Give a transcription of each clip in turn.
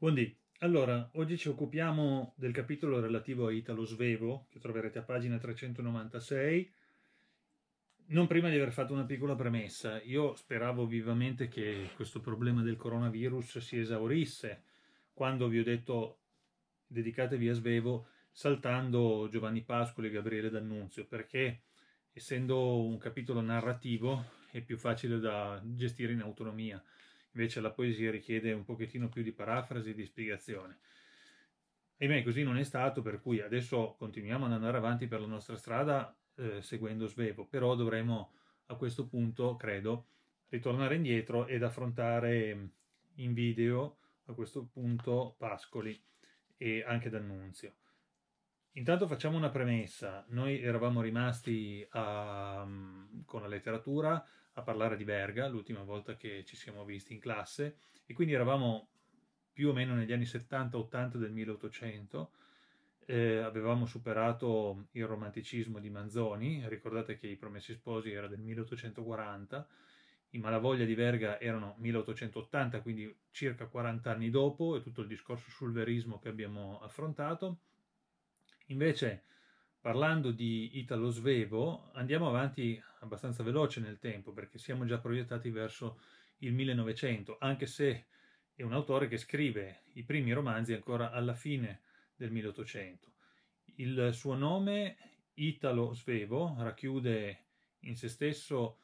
Buondì, allora, oggi ci occupiamo del capitolo relativo a Italo Svevo, che troverete a pagina 396. Non prima di aver fatto una piccola premessa, io speravo vivamente che questo problema del coronavirus si esaurisse quando vi ho detto dedicatevi a Svevo saltando Giovanni Pascoli e Gabriele D'Annunzio, perché essendo un capitolo narrativo è più facile da gestire in autonomia invece la poesia richiede un pochettino più di parafrasi e di spiegazione. Ahimè, così non è stato, per cui adesso continuiamo ad andare avanti per la nostra strada eh, seguendo Svevo, però dovremo a questo punto, credo, ritornare indietro ed affrontare in video a questo punto Pascoli e anche D'Annunzio. Intanto facciamo una premessa, noi eravamo rimasti a, con la letteratura a parlare di Verga l'ultima volta che ci siamo visti in classe e quindi eravamo più o meno negli anni 70-80 del 1800, eh, avevamo superato il romanticismo di Manzoni, ricordate che I Promessi Sposi era del 1840, i Malavoglia di Verga erano 1880, quindi circa 40 anni dopo, e tutto il discorso sul verismo che abbiamo affrontato, Invece, parlando di Italo Svevo, andiamo avanti abbastanza veloce nel tempo, perché siamo già proiettati verso il 1900, anche se è un autore che scrive i primi romanzi ancora alla fine del 1800. Il suo nome, Italo Svevo, racchiude in se stesso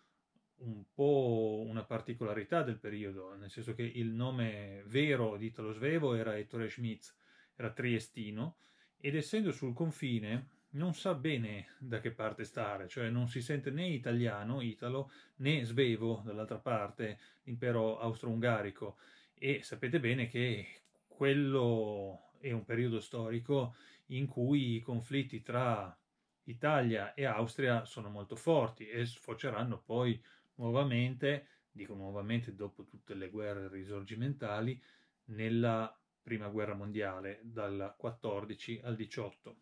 un po' una particolarità del periodo, nel senso che il nome vero di Italo Svevo era Ettore Schmitz, era triestino, ed essendo sul confine non sa bene da che parte stare, cioè non si sente né italiano, italo, né svevo dall'altra parte, l'impero austro-ungarico. E sapete bene che quello è un periodo storico in cui i conflitti tra Italia e Austria sono molto forti e sfoceranno poi nuovamente, dico nuovamente dopo tutte le guerre risorgimentali, nella prima guerra mondiale, dal 14 al 18,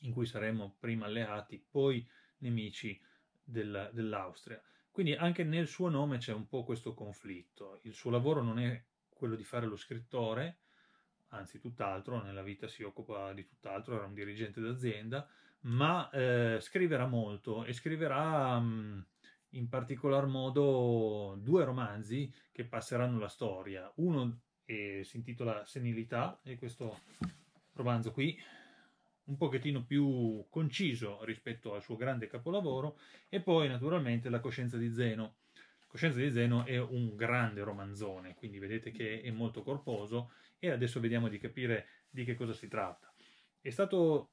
in cui saremmo prima alleati, poi nemici del, dell'Austria. Quindi anche nel suo nome c'è un po' questo conflitto. Il suo lavoro non è quello di fare lo scrittore, anzi tutt'altro, nella vita si occupa di tutt'altro, era un dirigente d'azienda, ma eh, scriverà molto e scriverà mh, in particolar modo due romanzi che passeranno la storia. Uno e si intitola Senilità e questo romanzo qui un pochettino più conciso rispetto al suo grande capolavoro e poi naturalmente La coscienza di Zeno. La coscienza di Zeno è un grande romanzone, quindi vedete che è molto corposo e adesso vediamo di capire di che cosa si tratta. È stato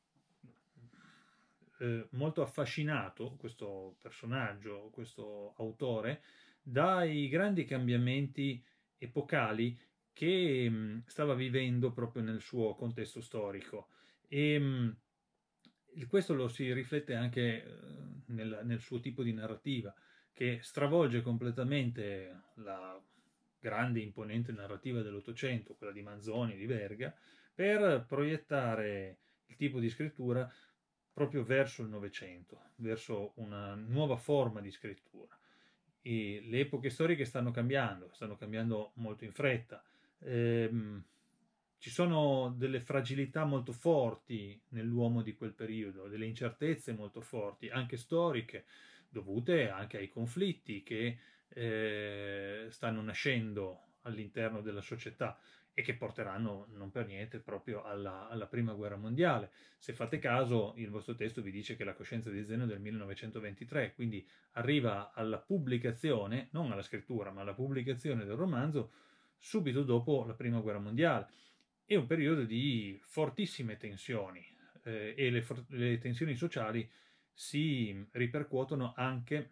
eh, molto affascinato questo personaggio, questo autore, dai grandi cambiamenti epocali che mh, stava vivendo proprio nel suo contesto storico e mh, questo lo si riflette anche eh, nel, nel, suo tipo di narrativa che stravolge completamente la grande imponente narrativa dell'Ottocento, quella di Manzoni, e di Verga, per proiettare il tipo di scrittura proprio verso il Novecento, verso una nuova forma di scrittura. E le epoche storiche stanno cambiando, stanno cambiando molto in fretta ehm, ci sono delle fragilità molto forti nell'uomo di quel periodo, delle incertezze molto forti, anche storiche, dovute anche ai conflitti che eh, stanno nascendo all'interno della società e che porteranno non per niente proprio alla, alla, prima guerra mondiale. Se fate caso, il vostro testo vi dice che la coscienza di Zeno è del 1923, quindi arriva alla pubblicazione, non alla scrittura, ma alla pubblicazione del romanzo subito dopo la Prima Guerra Mondiale. È un periodo di fortissime tensioni eh, e le, le tensioni sociali si ripercuotono anche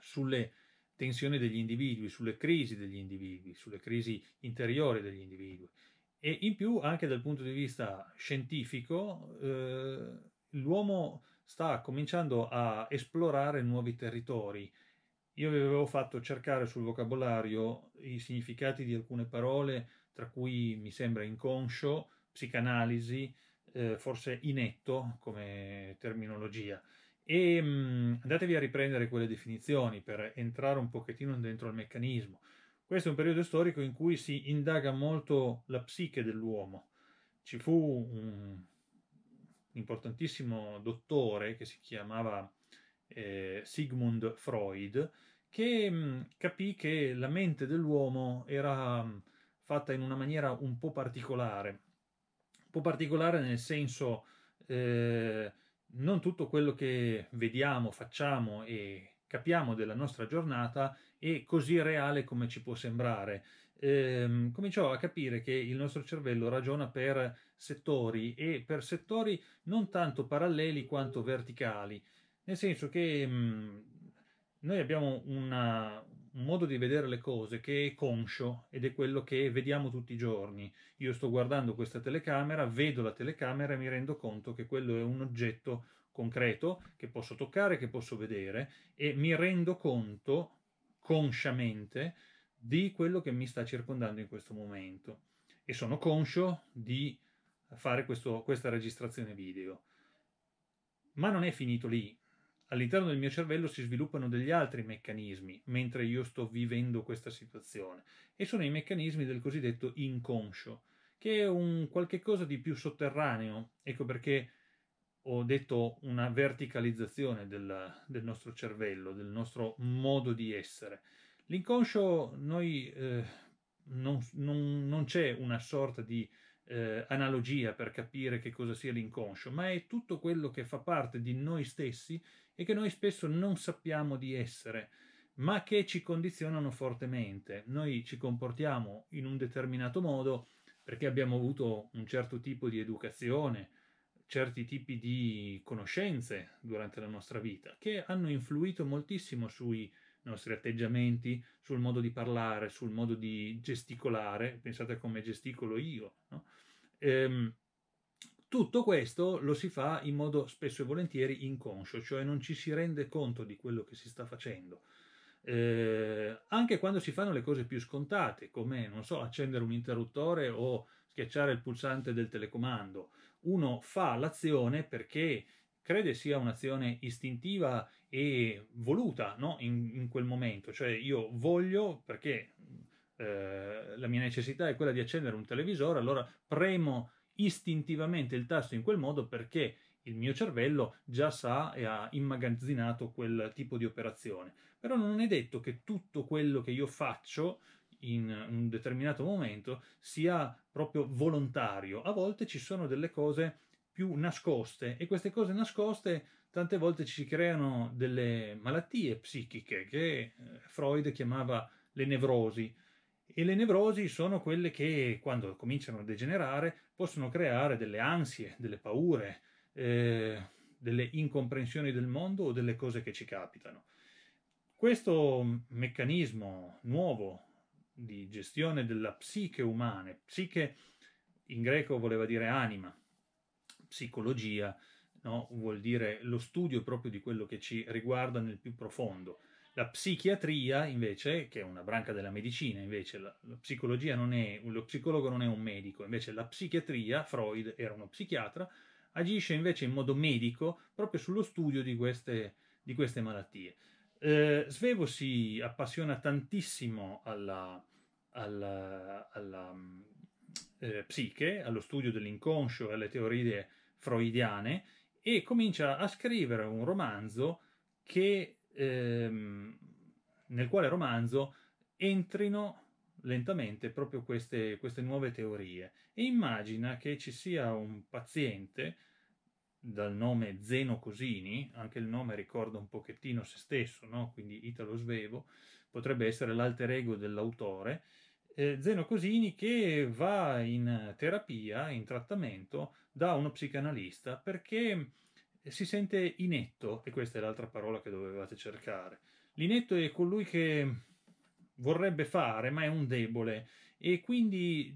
sulle tensioni degli individui, sulle crisi degli individui, sulle crisi interiori degli individui. E in più, anche dal punto di vista scientifico, eh, l'uomo sta cominciando a esplorare nuovi territori io vi avevo fatto cercare sul vocabolario i significati di alcune parole, tra cui mi sembra inconscio, psicanalisi, eh, forse inetto come terminologia. E mh, mm, andatevi a riprendere quelle definizioni per entrare un pochettino dentro il meccanismo. questo è un periodo storico in cui si indaga molto la psiche dell'uomo. Ci fu un importantissimo dottore che si chiamava eh, Sigmund Freud, che mh, capì che la mente dell'uomo era mh, fatta in una maniera un po' particolare, un po' particolare nel senso eh, non tutto quello che vediamo, facciamo e capiamo della nostra giornata è così reale come ci può sembrare. Eh, cominciò a capire che il nostro cervello ragiona per settori e per settori non tanto paralleli quanto verticali, nel senso che mh, noi abbiamo una, un modo di vedere le cose che è conscio ed è quello che vediamo tutti i giorni. Io sto guardando questa telecamera, vedo la telecamera e mi rendo conto che quello è un oggetto concreto che posso toccare, che posso vedere e mi rendo conto consciamente di quello che mi sta circondando in questo momento e sono conscio di fare questo, questa registrazione video. Ma non è finito lì. All'interno del mio cervello si sviluppano degli altri meccanismi mentre io sto vivendo questa situazione e sono i meccanismi del cosiddetto inconscio, che è un qualche cosa di più sotterraneo. Ecco perché ho detto una verticalizzazione del, del, nostro cervello, del nostro modo di essere. L'inconscio, noi eh, non, non, non, c'è una sorta di eh, analogia per capire che cosa sia l'inconscio, ma è tutto quello che fa parte di noi stessi e che noi spesso non sappiamo di essere, ma che ci condizionano fortemente. Noi ci comportiamo in un determinato modo perché abbiamo avuto un certo tipo di educazione, certi tipi di conoscenze durante la nostra vita che hanno influito moltissimo sui nostri atteggiamenti, sul modo di parlare, sul modo di gesticolare, pensate come gesticolo io. No? Ehm, tutto questo lo si fa in modo spesso e volentieri inconscio, cioè non ci si rende conto di quello che si sta facendo. Eh, anche quando si fanno le cose più scontate, come, non so, accendere un interruttore o schiacciare il pulsante del telecomando, uno fa l'azione perché crede sia un'azione istintiva e voluta no? in, in, quel momento, cioè io voglio perché eh, la mia necessità è quella di accendere un televisore, allora premo istintivamente il tasto in quel modo perché il mio cervello già sa e ha immagazzinato quel tipo di operazione. Però non è detto che tutto quello che io faccio in un determinato momento sia proprio volontario. A volte ci sono delle cose più nascoste e queste cose nascoste tante volte ci creano delle malattie psichiche che eh, Freud chiamava le nevrosi. E le nevrosi sono quelle che, quando cominciano a degenerare, possono creare delle ansie, delle paure, eh, delle incomprensioni del mondo o delle cose che ci capitano. Questo meccanismo nuovo di gestione della psiche umana. Psiche in greco voleva dire anima, psicologia no? vuol dire lo studio proprio di quello che ci riguarda nel più profondo. La psichiatria, invece, che è una branca della medicina, invece la, la psicologia non è, lo psicologo non è un medico, invece la psichiatria, Freud era uno psichiatra, agisce invece in modo medico proprio sullo studio di queste, di queste malattie. Eh, Svevo si appassiona tantissimo alla, alla, alla eh, psiche, allo studio dell'inconscio e alle teorie freudiane e comincia a scrivere un romanzo che, ehm, nel quale romanzo entrino lentamente proprio queste, queste nuove teorie e immagina che ci sia un paziente dal nome Zeno Cosini, anche il nome ricorda un pochettino se stesso, no? quindi Italo Svevo, potrebbe essere l'alter ego dell'autore, eh, Zeno Cosini che va in terapia, in trattamento da uno psicanalista perché si sente inetto, e questa è l'altra parola che dovevate cercare. L'inetto è colui che vorrebbe fare, ma è un debole e quindi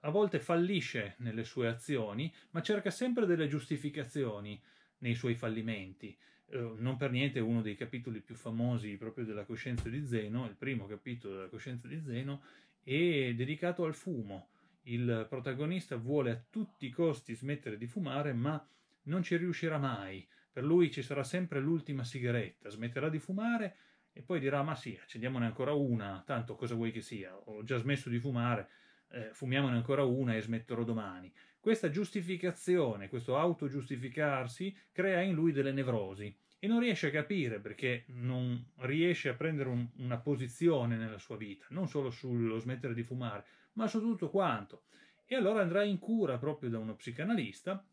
a volte fallisce nelle sue azioni, ma cerca sempre delle giustificazioni nei suoi fallimenti. Eh, non per niente uno dei capitoli più famosi proprio della coscienza di Zeno, il primo capitolo della coscienza di Zeno, è dedicato al fumo. Il protagonista vuole a tutti i costi smettere di fumare, ma non ci riuscirà mai. Per lui ci sarà sempre l'ultima sigaretta, smetterà di fumare e poi dirà ma sì, accendiamone ancora una, tanto cosa vuoi che sia, ho già smesso di fumare, eh, fumiamone ancora una e smetterò domani. Questa giustificazione, questo autogiustificarsi, crea in lui delle nevrosi e non riesce a capire perché non riesce a prendere un, una posizione nella sua vita, non solo sullo smettere di fumare, ma su tutto quanto. E allora andrà in cura proprio da uno psicanalista,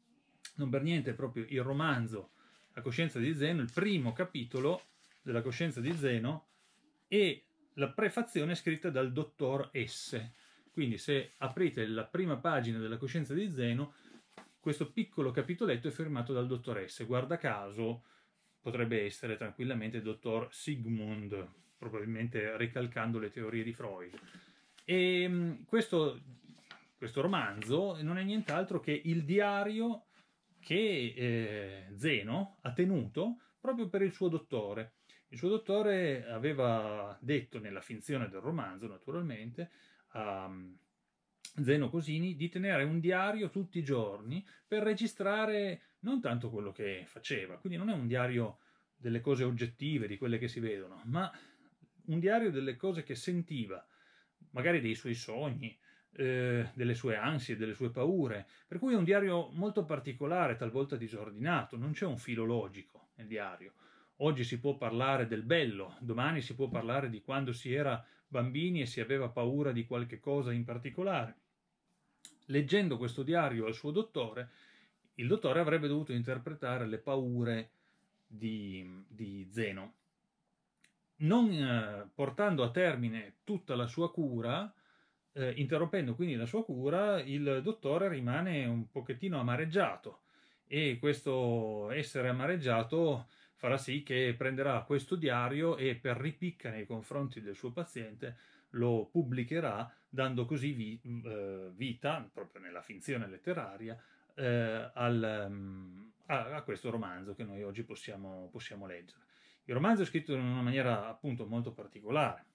non per niente proprio il romanzo La coscienza di Zeno, il primo capitolo della coscienza di Zeno e la prefazione scritta dal dottor S. Quindi se aprite la prima pagina della coscienza di Zeno, questo piccolo capitoletto è firmato dal dottor S. Guarda caso potrebbe essere tranquillamente il dottor Sigmund, probabilmente ricalcando le teorie di Freud. E mm, questo, questo romanzo non è nient'altro che il diario che eh, Zeno ha tenuto proprio per il suo dottore. Il suo dottore aveva detto nella finzione del romanzo, naturalmente, mm, Zeno Cosini di tenere un diario tutti i giorni per registrare non tanto quello che faceva, quindi non è un diario delle cose oggettive, di quelle che si vedono, ma un diario delle cose che sentiva, magari dei suoi sogni, eh, delle sue ansie, delle sue paure, per cui è un diario molto particolare, talvolta disordinato, non c'è un filo logico nel diario. Oggi si può parlare del bello, domani si può parlare di quando si era bambini e si aveva paura di qualche cosa in particolare. Leggendo questo diario al suo dottore, il dottore avrebbe dovuto interpretare le paure di, di Zeno. Non eh, portando a termine tutta la sua cura, eh, interrompendo quindi la sua cura, il dottore rimane un pochettino amareggiato e questo essere amareggiato farà sì che prenderà questo diario e per ripicca nei confronti del suo paziente lo pubblicherà dando così vi, eh, vita, proprio nella finzione letteraria, eh, al, um, a, a, questo romanzo che noi oggi possiamo, possiamo, leggere. Il romanzo è scritto in una maniera appunto molto particolare.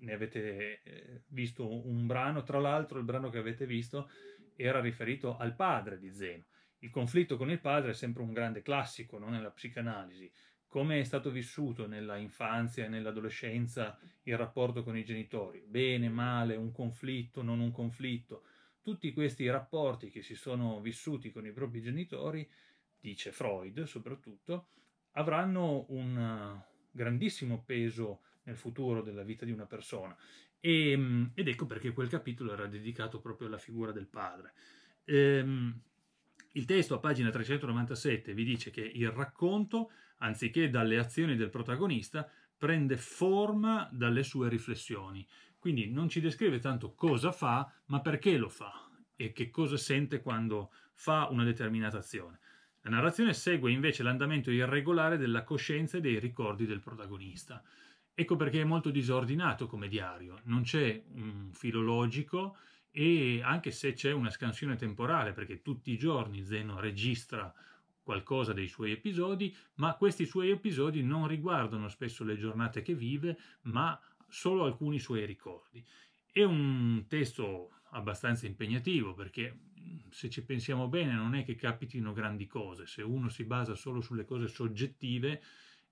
Ne avete eh, visto un brano, tra l'altro il brano che avete visto era riferito al padre di Zeno. Il conflitto con il padre è sempre un grande classico no? nella psicanalisi. Come è stato vissuto nella infanzia e nell'adolescenza il rapporto con i genitori? Bene, male, un conflitto, non un conflitto? Tutti questi rapporti che si sono vissuti con i propri genitori, dice Freud soprattutto, avranno un grandissimo peso nel futuro della vita di una persona. E, ehm, ed ecco perché quel capitolo era dedicato proprio alla figura del padre. Ehm, il testo a pagina 397 vi dice che il racconto, anziché dalle azioni del protagonista, prende forma dalle sue riflessioni. Quindi non ci descrive tanto cosa fa, ma perché lo fa e che cosa sente quando fa una determinata azione. La narrazione segue invece l'andamento irregolare della coscienza e dei ricordi del protagonista. Ecco perché è molto disordinato come diario, non c'è un filo logico e anche se c'è una scansione temporale, perché tutti i giorni Zeno registra qualcosa dei suoi episodi, ma questi suoi episodi non riguardano spesso le giornate che vive, ma solo alcuni suoi ricordi. È un testo abbastanza impegnativo perché se ci pensiamo bene non è che capitino grandi cose, se uno si basa solo sulle cose soggettive,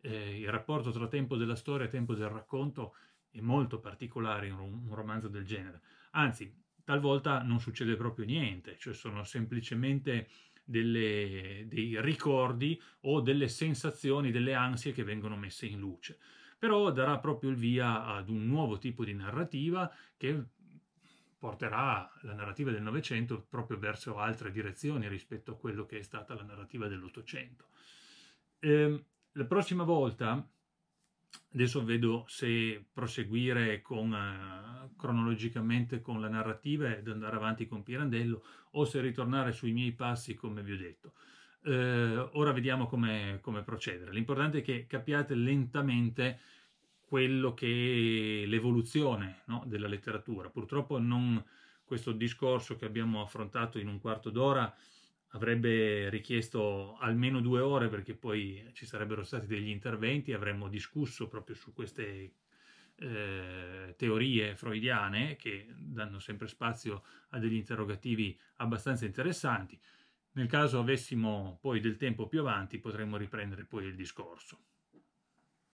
eh, il rapporto tra tempo della storia e tempo del racconto è molto particolare in un romanzo del genere. Anzi, talvolta non succede proprio niente, cioè sono semplicemente delle, dei ricordi o delle sensazioni, delle ansie che vengono messe in luce. Però darà proprio il via ad un nuovo tipo di narrativa che porterà la narrativa del Novecento proprio verso altre direzioni rispetto a quello che è stata la narrativa dell'Ottocento. Eh, la prossima volta Adesso vedo se proseguire con, uh, cronologicamente con la narrativa ed andare avanti con Pirandello o se ritornare sui miei passi come vi ho detto. Uh, ora vediamo come, come procedere. L'importante è che capiate lentamente quello che è l'evoluzione no, della letteratura. Purtroppo non, questo discorso che abbiamo affrontato in un quarto d'ora avrebbe richiesto almeno due ore perché poi ci sarebbero stati degli interventi, avremmo discusso proprio su queste eh, teorie freudiane che danno sempre spazio a degli interrogativi abbastanza interessanti. Nel caso avessimo poi del tempo più avanti potremmo riprendere poi il discorso.